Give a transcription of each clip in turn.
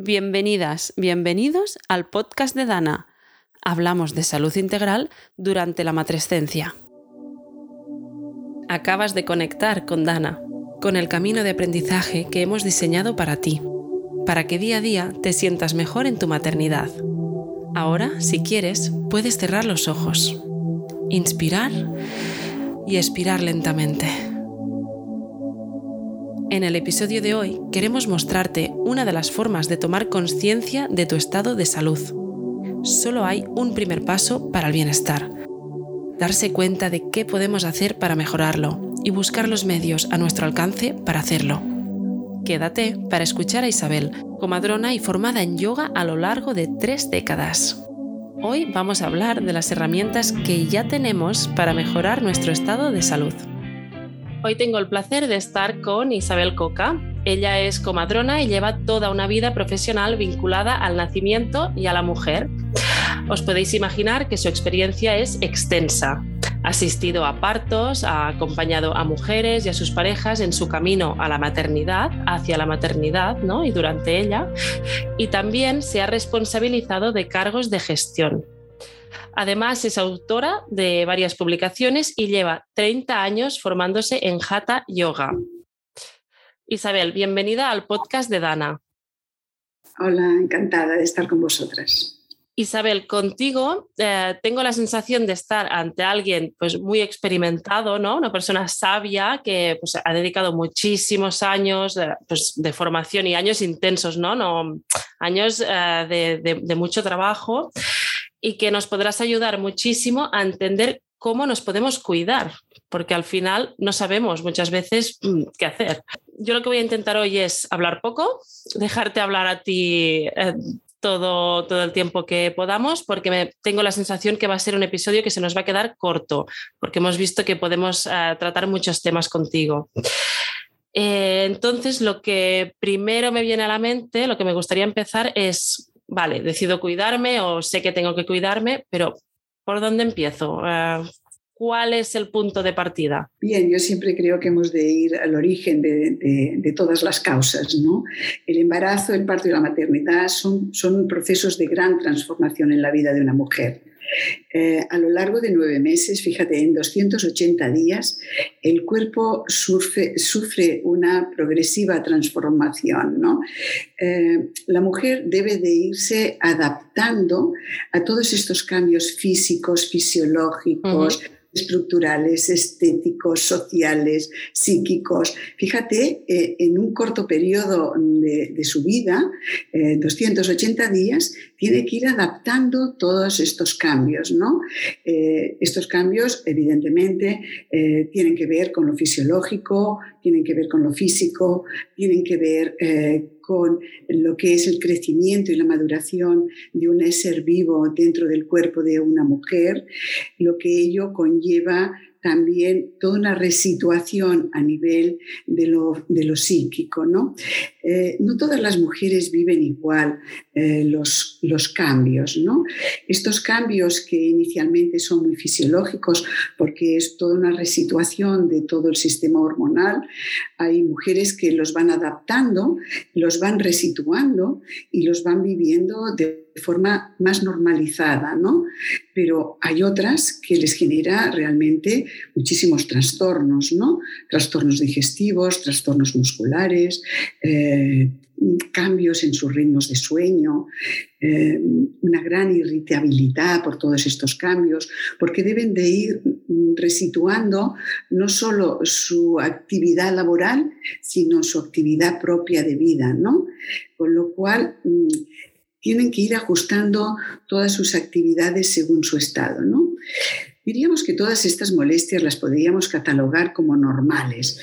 Bienvenidas, bienvenidos al podcast de Dana. Hablamos de salud integral durante la matrescencia. Acabas de conectar con Dana, con el camino de aprendizaje que hemos diseñado para ti, para que día a día te sientas mejor en tu maternidad. Ahora, si quieres, puedes cerrar los ojos, inspirar y expirar lentamente. En el episodio de hoy queremos mostrarte una de las formas de tomar conciencia de tu estado de salud. Solo hay un primer paso para el bienestar. Darse cuenta de qué podemos hacer para mejorarlo y buscar los medios a nuestro alcance para hacerlo. Quédate para escuchar a Isabel, comadrona y formada en yoga a lo largo de tres décadas. Hoy vamos a hablar de las herramientas que ya tenemos para mejorar nuestro estado de salud. Hoy tengo el placer de estar con Isabel Coca. Ella es comadrona y lleva toda una vida profesional vinculada al nacimiento y a la mujer. Os podéis imaginar que su experiencia es extensa. Ha asistido a partos, ha acompañado a mujeres y a sus parejas en su camino a la maternidad, hacia la maternidad ¿no? y durante ella, y también se ha responsabilizado de cargos de gestión, Además, es autora de varias publicaciones y lleva 30 años formándose en Hatha Yoga. Isabel, bienvenida al podcast de Dana. Hola, encantada de estar con vosotras. Isabel, contigo eh, tengo la sensación de estar ante alguien pues, muy experimentado, ¿no? una persona sabia que pues, ha dedicado muchísimos años de, pues, de, formación y años intensos, ¿no? no años eh, de, de, mucho trabajo y que nos podrás ayudar muchísimo a entender cómo nos podemos cuidar, porque al final no sabemos muchas veces mm, qué hacer. Yo lo que voy a intentar hoy es hablar poco, dejarte hablar a ti. Eh, todo, todo el tiempo que podamos, porque tengo la sensación que va a ser un episodio que se nos va a quedar corto, porque hemos visto que podemos eh, tratar muchos temas contigo. Eh, entonces, lo que primero me viene a la mente, lo que me gustaría empezar es vale, decido cuidarme o sé que tengo que cuidarme, pero ¿por dónde empiezo? Eh, ¿Cuál es el punto de partida? Bien, yo siempre creo que hemos de ir al origen de, todas las causas. ¿no? El embarazo, el parto y la maternidad son, son procesos de gran transformación en la vida de una mujer. Eh, a lo largo de nueve meses, fíjate, en 280 días, el cuerpo sufre, una progresiva transformación. ¿no? Eh, la mujer debe de irse adaptando a todos estos cambios físicos, fisiológicos estructurales, estéticos, sociales, psíquicos. Fíjate, eh, en un corto periodo de, su vida, 280 eh, días, tiene que ir adaptando todos estos cambios. ¿no? Eh, estos cambios, evidentemente, tienen que ver con lo fisiológico, tienen que ver con lo físico, tienen que ver con lo que es el crecimiento y la maduración de un ser vivo dentro del cuerpo de una mujer, lo que ello conlleva también toda una resituación a nivel de lo, de lo psíquico. ¿no? Eh, no todas las mujeres viven igual eh, los, los cambios. ¿no? Estos cambios que inicialmente son muy fisiológicos porque es toda una resituación de todo el sistema hormonal, hay mujeres que los van adaptando, los van resituando y los van viviendo de forma más normalizada, ¿no? Pero hay otras que les genera realmente muchísimos trastornos, ¿no? Trastornos digestivos, trastornos musculares, eh, cambios en sus ritmos de sueño, eh, una gran irritabilidad por todos estos cambios, porque deben de ir resituando no solo su actividad laboral, sino su actividad propia de vida, ¿no? Con lo cual mm, tienen que ir ajustando todas sus actividades según su estado, ¿no? Diríamos que todas estas molestias las podríamos catalogar como normales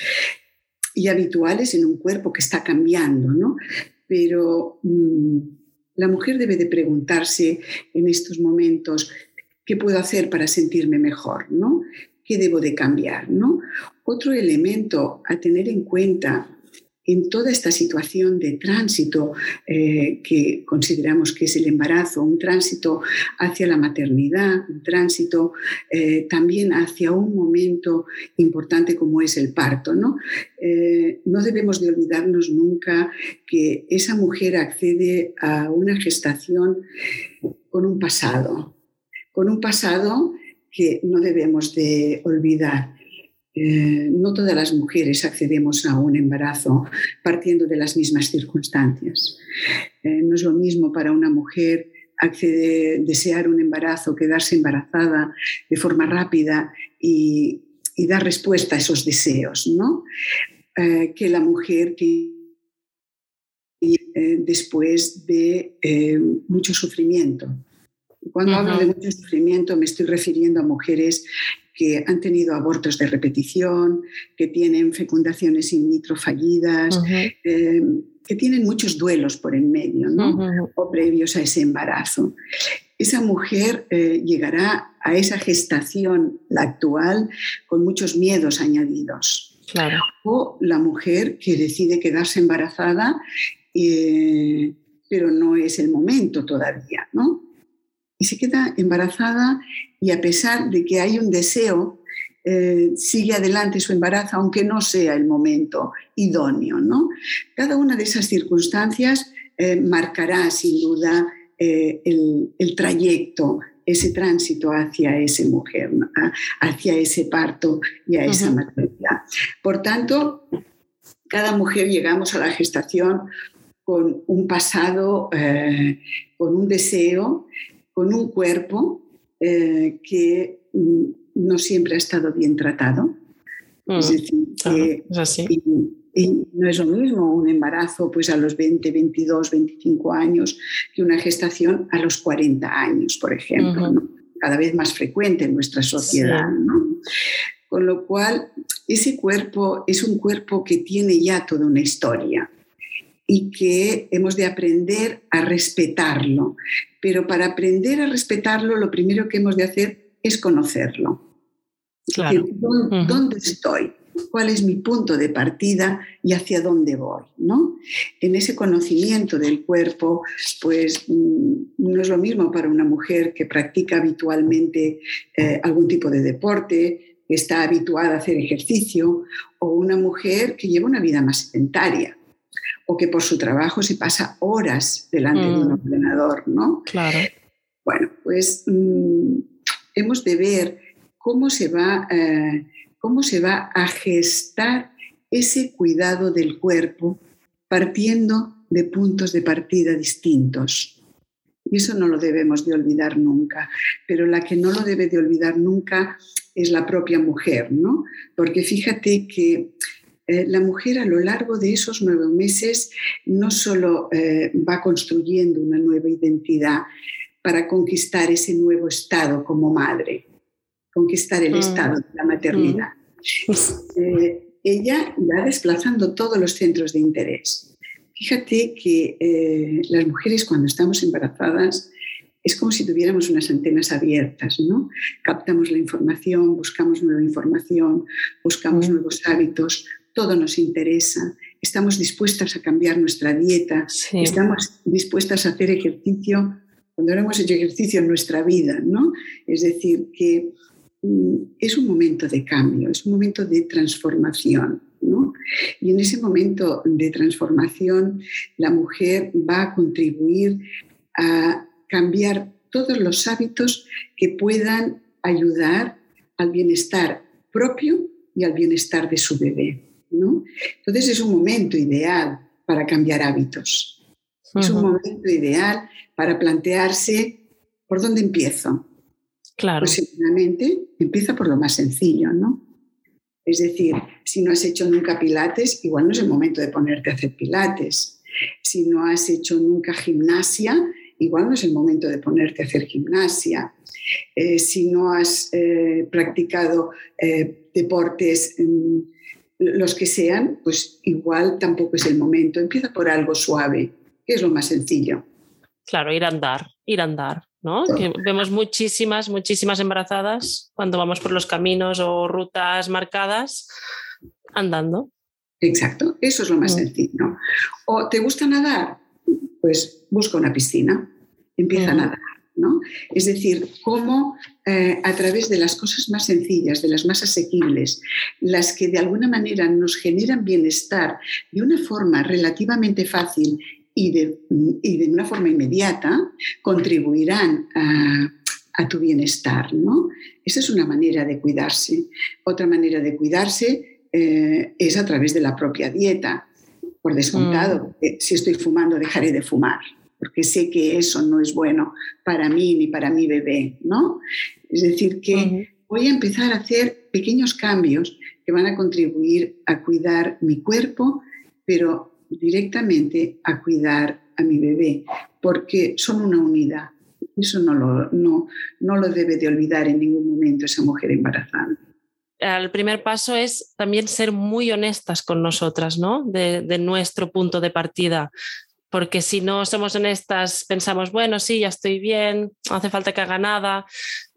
y habituales en un cuerpo que está cambiando, ¿no? Pero mm, la mujer debe de preguntarse en estos momentos, ¿qué puedo hacer para sentirme mejor, ¿no? ¿Qué debo de cambiar, ¿no? Otro elemento a tener en cuenta en toda esta situación de tránsito eh, que consideramos que es el embarazo, un tránsito hacia la maternidad, un tránsito eh, también hacia un momento importante como es el parto. ¿no? Eh, no debemos de olvidarnos nunca que esa mujer accede a una gestación con un pasado, con un pasado que no debemos de olvidar eh, no todas las mujeres accedemos a un embarazo partiendo de las mismas circunstancias. Eh, no es lo mismo para una mujer acceder, desear un embarazo, quedarse embarazada de forma rápida y, dar respuesta a esos deseos, ¿no? Eh, que la mujer que después de mucho sufrimiento. Cuando hablo de mucho sufrimiento me estoy refiriendo a mujeres que han tenido abortos de repetición, que tienen fecundaciones in vitro fallidas, eh, que tienen muchos duelos por en medio o previos a ese embarazo. Esa mujer eh, llegará a esa gestación, la actual, con muchos miedos añadidos. Claro. O la mujer que decide quedarse embarazada, eh, pero no es el momento todavía, ¿no? Y se queda embarazada y a pesar de que hay un deseo, eh, sigue adelante su embarazo, aunque no sea el momento idóneo. ¿no? Cada una de esas circunstancias eh, marcará sin duda eh, el, trayecto, ese tránsito hacia esa mujer, hacia ese parto y a esa maternidad. Por tanto, cada mujer llegamos a la gestación con un pasado, con un deseo con un cuerpo eh, que mm, no siempre ha estado bien tratado. Mm, es decir, que, Y, no es lo mismo un embarazo pues, a los 20, 22, 25 años que una gestación a los 40 años, por ejemplo, cada vez más frecuente en nuestra sociedad. Con lo cual, ese cuerpo es un cuerpo que tiene ya toda una historia y que hemos de aprender a respetarlo. Pero para aprender a respetarlo, lo primero que hemos de hacer es conocerlo. ¿Dónde, estoy? ¿Cuál es mi punto de partida y hacia dónde voy? ¿no? En ese conocimiento del cuerpo, pues mm, no es lo mismo para una mujer que practica habitualmente eh, algún tipo de deporte, que está habituada a hacer ejercicio, o una mujer que lleva una vida más sedentaria o que por su trabajo se pasa horas delante de un mm. ordenador, ¿no? Claro. Bueno, pues mm, hemos de ver cómo se, va, eh, cómo se va a gestar ese cuidado del cuerpo partiendo de puntos de partida distintos. Y eso no lo debemos de olvidar nunca. Pero la que no lo debe de olvidar nunca es la propia mujer, ¿no? Porque fíjate que eh, la mujer a lo largo de esos nueve meses no solo eh, va construyendo una nueva identidad para conquistar ese nuevo estado como madre, conquistar el mm. estado de la maternidad. Mm. Eh, ella va desplazando todos los centros de interés. Fíjate que las mujeres cuando estamos embarazadas es como si tuviéramos unas antenas abiertas, ¿no? Captamos la información, buscamos nueva información, buscamos mm. nuevos hábitos, todo nos interesa, estamos dispuestas a cambiar nuestra dieta, estamos dispuestas a hacer ejercicio cuando no hemos hecho ejercicio en nuestra vida, ¿no? Es decir, que mm, es un momento de cambio, es un momento de transformación. ¿no? Y en ese momento de transformación, la mujer va a contribuir a cambiar todos los hábitos que puedan ayudar al bienestar propio y al bienestar de su bebé. Entonces es un momento ideal para cambiar hábitos. Es un momento ideal para plantearse por dónde empiezo. Claro. Pues seguramente empieza por lo más sencillo, ¿no? Es decir, si no has hecho nunca pilates, igual no es el momento de ponerte a hacer pilates. Si no has hecho nunca gimnasia, igual no es el momento de ponerte a hacer gimnasia. Eh, si no has eh, practicado eh, deportes mm, los que sean, pues igual tampoco es el momento. Empieza por algo suave, que es lo más sencillo. Claro, ir a andar, ir a andar, ¿no? vemos muchísimas, muchísimas embarazadas cuando vamos por los caminos o rutas marcadas andando. Exacto, eso es lo más mm. sencillo. O te gusta nadar, pues busca una piscina, empieza a mm. nadar. ¿No? Es decir, cómo eh, a través de las cosas más sencillas, de las más asequibles, las que de alguna manera nos generan bienestar de una forma relativamente fácil y de, y de una forma inmediata, contribuirán a, a tu bienestar. ¿no? Esa es una manera de cuidarse. Otra manera de cuidarse eh, es a través de la propia dieta. Por descontado, mm. si estoy fumando, dejaré de fumar, porque sé que eso no es bueno para mí ni para mi bebé, ¿no? Es decir, que voy a empezar a hacer pequeños cambios que van a contribuir a cuidar mi cuerpo, pero directamente a cuidar a mi bebé, porque son una unidad. Eso no lo, no, no lo debe de olvidar en ningún momento esa mujer embarazada. El primer paso es también ser muy honestas con nosotras, ¿no? De, de nuestro punto de partida porque si no somos honestas, pensamos, bueno, sí, ya estoy bien, no hace falta que haga nada.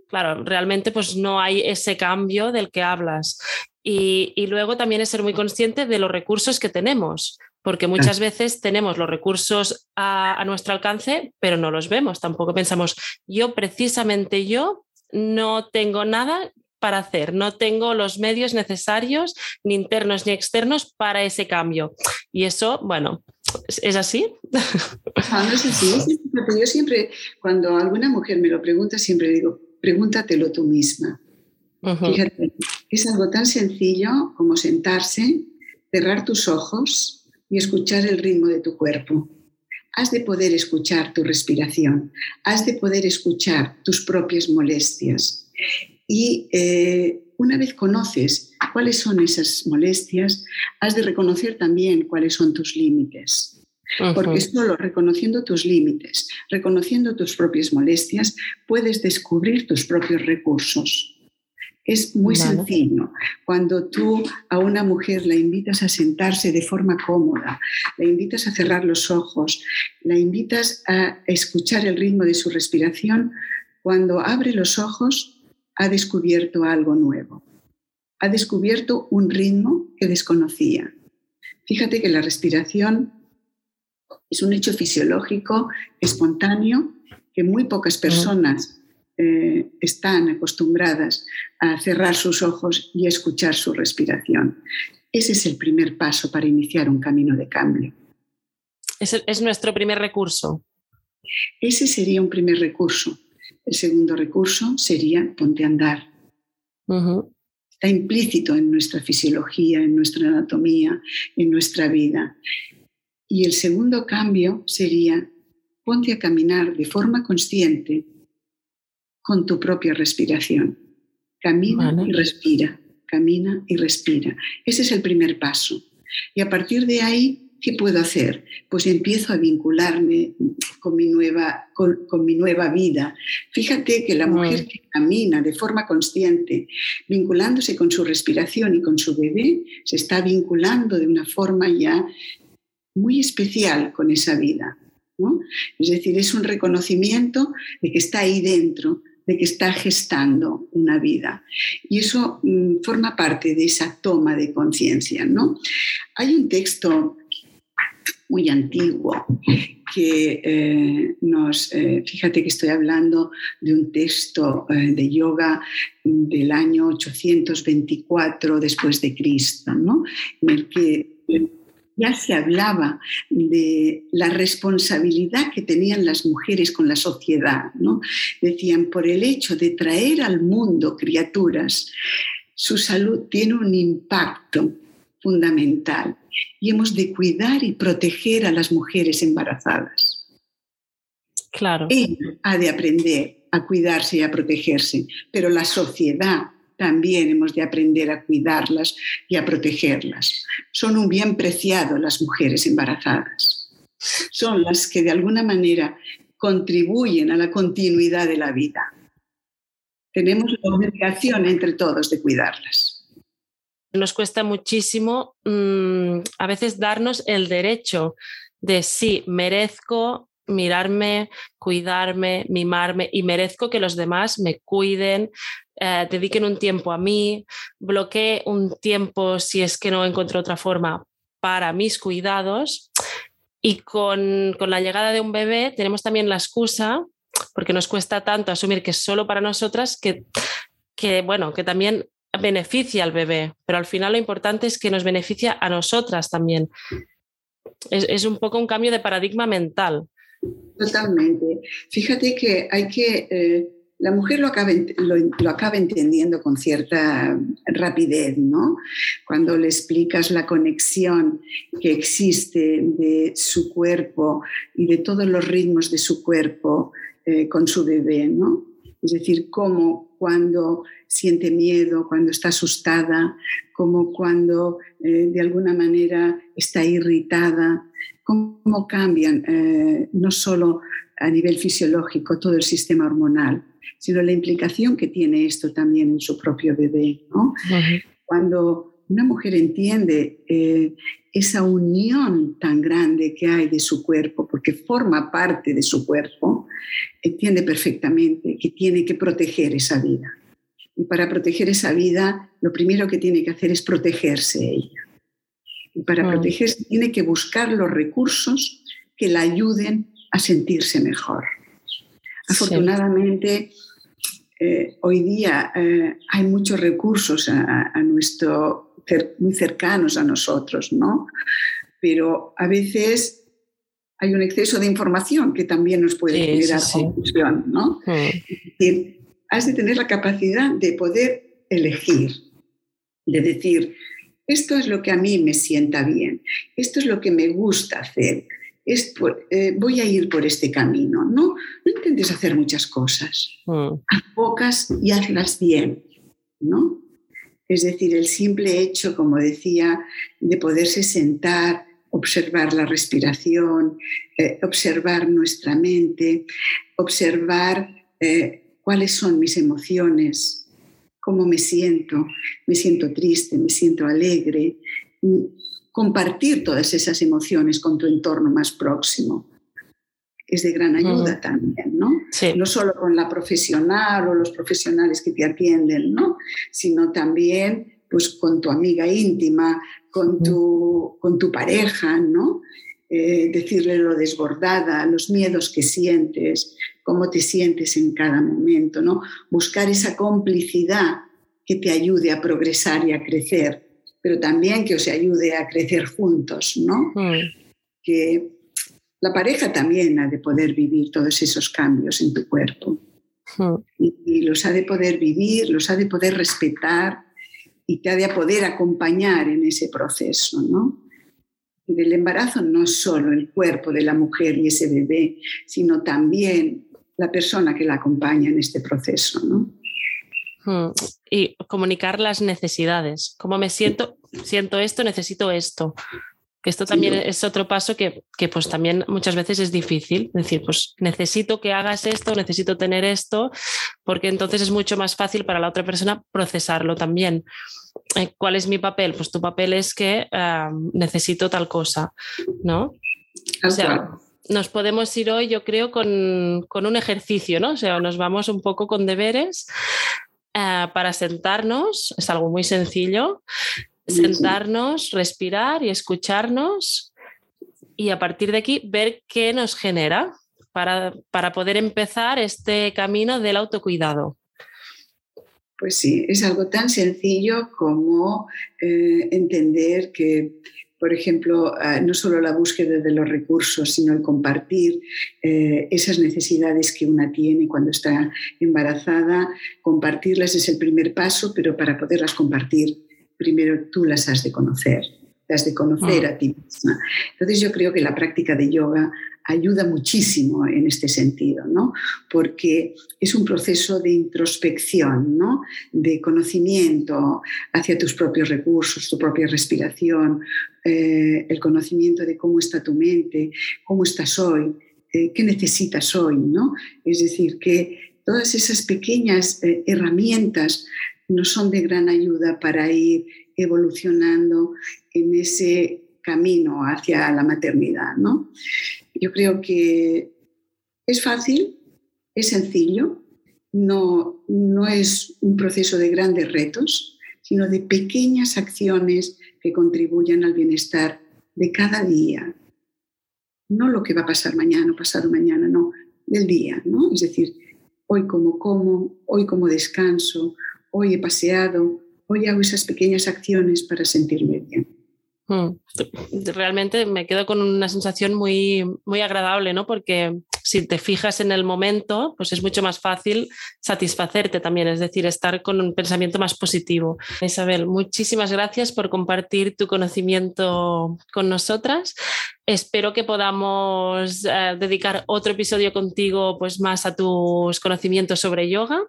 Claro, realmente pues no hay ese cambio del que hablas. Y, y luego también es ser muy consciente de los recursos que tenemos, porque muchas veces tenemos los recursos a, nuestro alcance, pero no los vemos. Tampoco pensamos, yo precisamente yo no tengo nada para hacer, no tengo los medios necesarios, ni internos ni externos, para ese cambio. Y eso, bueno, ¿es, así? Ah, no, es así. Yo siempre, cuando alguna mujer me lo pregunta, siempre digo, pregúntatelo tú misma. Fíjate, es algo tan sencillo como sentarse, cerrar tus ojos y escuchar el ritmo de tu cuerpo. Has de poder escuchar tu respiración, has de poder escuchar tus propias molestias. Y eh, una vez conoces cuáles son esas molestias, has de reconocer también cuáles son tus límites. Porque solo reconociendo tus límites, reconociendo tus propias molestias, puedes descubrir tus propios recursos. Es muy sencillo. Cuando tú a una mujer la invitas a sentarse de forma cómoda, la invitas a cerrar los ojos, la invitas a escuchar el ritmo de su respiración, cuando abre los ojos ha descubierto algo nuevo. Ha descubierto un ritmo que desconocía. Fíjate que la respiración es un hecho fisiológico, espontáneo, que muy pocas personas eh, están acostumbradas a cerrar sus ojos y a escuchar su respiración. Ese es el primer paso para iniciar un camino de cambio. Es, nuestro primer recurso. Ese sería un primer recurso. El segundo recurso sería ponte a andar. Está implícito en nuestra fisiología, en nuestra anatomía, en nuestra vida. Y el segundo cambio sería ponte a caminar de forma consciente con tu propia respiración. Camina y respira, camina y respira. Ese es el primer paso. Y a partir de ahí, ¿qué puedo hacer? Pues empiezo a vincularme con mi nueva, con, mi nueva vida. Fíjate que la mujer que camina de forma consciente, vinculándose con su respiración y con su bebé, se está vinculando de una forma ya muy especial con esa vida. Es decir, es un reconocimiento de que está ahí dentro, de que está gestando una vida. Y eso mm, forma parte de esa toma de conciencia. ¿no? Hay un texto muy antiguo que eh, nos, eh, fíjate que estoy hablando de un texto eh, de yoga del año 824 después de Cristo, ¿no? en el que ya se hablaba de la responsabilidad que tenían las mujeres con la sociedad. ¿no? Decían, por el hecho de traer al mundo criaturas, su salud tiene un impacto fundamental y hemos de cuidar y proteger a las mujeres embarazadas. Claro. Ella ha de aprender a cuidarse y a protegerse, pero la sociedad también hemos de aprender a cuidarlas y a protegerlas. Son un bien preciado las mujeres embarazadas. Son las que de alguna manera contribuyen a la continuidad de la vida. Tenemos la obligación entre todos de cuidarlas. Nos cuesta muchísimo mm, a veces darnos el derecho de sí, merezco mirarme, cuidarme, mimarme y merezco que los demás me cuiden, eh, dediquen un tiempo a mí, bloquee un tiempo si es que no encuentro otra forma para mis cuidados. Y con, con la llegada de un bebé tenemos también la excusa, porque nos cuesta tanto asumir que es solo para nosotras, que, que bueno, que también beneficia al bebé, pero al final lo importante es que nos beneficia a nosotras también. Es, un poco un cambio de paradigma mental. Totalmente. Fíjate que hay que... Eh, la mujer lo acaba, lo, entendiendo con cierta rapidez, ¿no? Cuando le explicas la conexión que existe de su cuerpo y de todos los ritmos de su cuerpo eh, con su bebé, ¿no? Es decir, cómo cuando siente miedo, cuando está asustada, como cuando eh, de alguna manera está irritada, cómo cambian eh, no solo a nivel fisiológico todo el sistema hormonal, sino la implicación que tiene esto también en su propio bebé. Cuando una mujer entiende eh, esa unión tan grande que hay de su cuerpo, porque forma parte de su cuerpo, entiende perfectamente que tiene que proteger esa vida. Y para proteger esa vida, lo primero que tiene que hacer es protegerse ella. Y para mm. protegerse tiene que buscar los recursos que la ayuden a sentirse mejor. Afortunadamente, eh, hoy día eh, hay muchos recursos a, nuestro, muy cercanos a nosotros, ¿no? Pero a veces hay un exceso de información que también nos puede generar confusión, ¿no? Mm has de tener la capacidad de poder elegir, de decir, esto es lo que a mí me sienta bien, esto es lo que me gusta hacer, eh, voy a ir por este camino. No, no intentes hacer muchas cosas, mm. haz pocas y hazlas bien, ¿no? Es decir, el simple hecho, como decía, de poderse sentar, observar la respiración, eh, observar nuestra mente, observar eh, cuáles son mis emociones, cómo me siento, me siento triste, me siento alegre, mm, compartir todas esas emociones con tu entorno más próximo es de gran ayuda también, ¿no? No solo con la profesional o los profesionales que te atienden, ¿no? Sino también pues con tu amiga íntima, con tu, con tu pareja, ¿no? Eh, decirle lo desbordada, los miedos que sientes, cómo te sientes en cada momento, ¿no? Buscar esa complicidad que te ayude a progresar y a crecer, pero también que os ayude a crecer juntos, ¿no? Mm. Que la pareja también ha de poder vivir todos esos cambios en tu cuerpo. Mm. Y, y, los ha de poder vivir, los ha de poder respetar y te ha de poder acompañar en ese proceso, ¿no? Y del embarazo no solo el cuerpo de la mujer y ese bebé, sino también la persona que la acompaña en este proceso. ¿no? Hmm. Y comunicar las necesidades. ¿Cómo me siento? Siento esto, necesito esto. Que esto también es otro paso que, que, pues también muchas veces es difícil. Decir, pues necesito que hagas esto, necesito tener esto, porque entonces es mucho más fácil para la otra persona procesarlo también. Eh, ¿Cuál es mi papel? Pues tu papel es que ah, necesito tal cosa, ¿no? O sea, nos podemos ir hoy, yo creo, con, un ejercicio, ¿no? O sea, nos vamos un poco con deberes eh, para sentarnos, es algo muy sencillo, sentarnos, respirar y escucharnos y a partir de aquí ver qué nos genera para, para poder empezar este camino del autocuidado. Pues sí, es algo tan sencillo como eh, entender que, por ejemplo, ah, no solo la búsqueda de los recursos, sino el compartir eh, esas necesidades que una tiene cuando está embarazada, compartirlas es el primer paso, pero para poderlas compartir, primero tú las has de conocer has de conocer ah. a ti misma. Entonces yo creo que la práctica de yoga ayuda muchísimo en este sentido, ¿no? Porque es un proceso de introspección, ¿no? De conocimiento hacia tus propios recursos, tu propia respiración, eh, el conocimiento de cómo está tu mente, cómo estás hoy, eh, qué necesitas hoy, ¿no? Es decir, que todas esas pequeñas eh, herramientas nos son de gran ayuda para ir evolucionando en ese camino hacia la maternidad. ¿no? Yo creo que es fácil, es sencillo, no, no es un proceso de grandes retos, sino de pequeñas acciones que contribuyan al bienestar de cada día. No lo que va a pasar mañana o pasado mañana, no, del día, ¿no? Es decir, hoy como como, hoy como descanso, hoy he paseado, hoy hago esas pequeñas acciones para sentirme bien. Mm. Realmente me quedo con una sensación muy, muy agradable, ¿no? Porque si te fijas en el momento, pues es mucho más fácil satisfacerte también, es decir, estar con un pensamiento más positivo. Isabel, muchísimas gracias por compartir tu conocimiento con nosotras. Espero que podamos eh, dedicar otro episodio contigo pues más a tus conocimientos sobre yoga.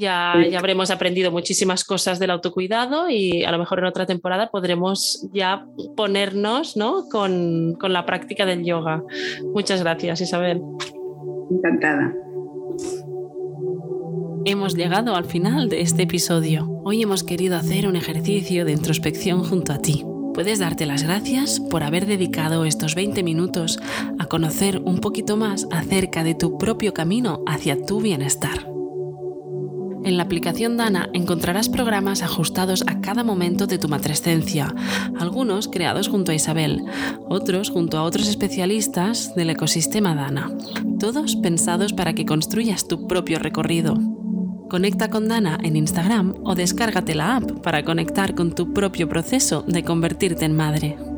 Ya, ya, habremos aprendido muchísimas cosas del autocuidado y a lo mejor en otra temporada podremos ya ponernos ¿no? con, con la práctica del yoga. Muchas gracias, Isabel. Encantada. Hemos llegado al final de este episodio. Hoy hemos querido hacer un ejercicio de introspección junto a ti. Puedes darte las gracias por haber dedicado estos 20 minutos a conocer un poquito más acerca de tu propio camino hacia tu bienestar. En la aplicación Dana encontrarás programas ajustados a cada momento de tu matrescencia, algunos creados junto a Isabel, otros junto a otros especialistas del ecosistema Dana, todos pensados para que construyas tu propio recorrido. Conecta con Dana en Instagram o descárgate la app para conectar con tu propio proceso de convertirte en madre.